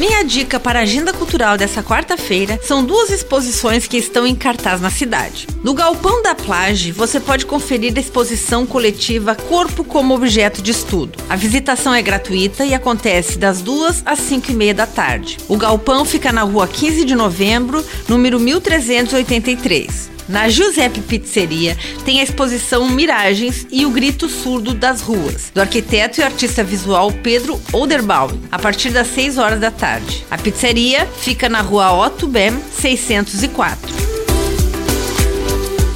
Minha dica para a agenda cultural dessa quarta-feira são duas exposições que estão em cartaz na cidade. No Galpão da Plage, você pode conferir a exposição coletiva Corpo como Objeto de Estudo. A visitação é gratuita e acontece das duas às cinco e meia da tarde. O galpão fica na rua 15 de novembro, número 1383. Na Giuseppe Pizzeria tem a exposição Miragens e o Grito Surdo das Ruas, do arquiteto e artista visual Pedro Oderbaum, a partir das 6 horas da tarde. A pizzeria fica na rua Otto Bem 604.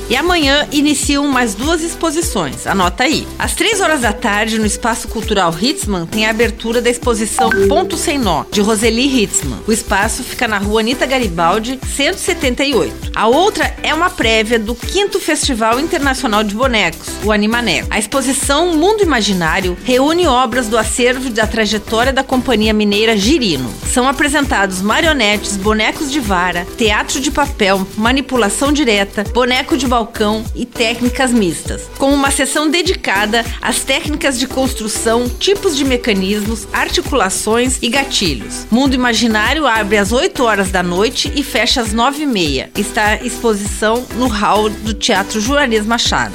E amanhã iniciam mais duas exposições. Anota aí. Às três horas da tarde, no Espaço Cultural Hitzman, tem a abertura da exposição Ponto Sem Nó, de Roseli Hitzman. O espaço fica na rua Anita Garibaldi, 178. A outra é uma prévia do quinto Festival Internacional de Bonecos, o Animaneco. A exposição Mundo Imaginário reúne obras do acervo da trajetória da companhia mineira Girino. São apresentados marionetes, bonecos de vara, teatro de papel, manipulação direta, boneco de balcão e técnicas mistas, com uma sessão dedicada às técnicas de construção, tipos de mecanismos, articulações e gatilhos. Mundo Imaginário abre às 8 horas da noite e fecha às 9 e meia. Está exposição no hall do Teatro Juarez Machado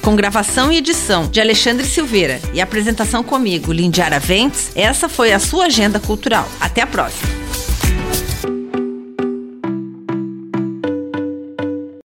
com gravação e edição de Alexandre Silveira e apresentação comigo, Lindiara Ventes, essa foi a sua agenda cultural. Até a próxima!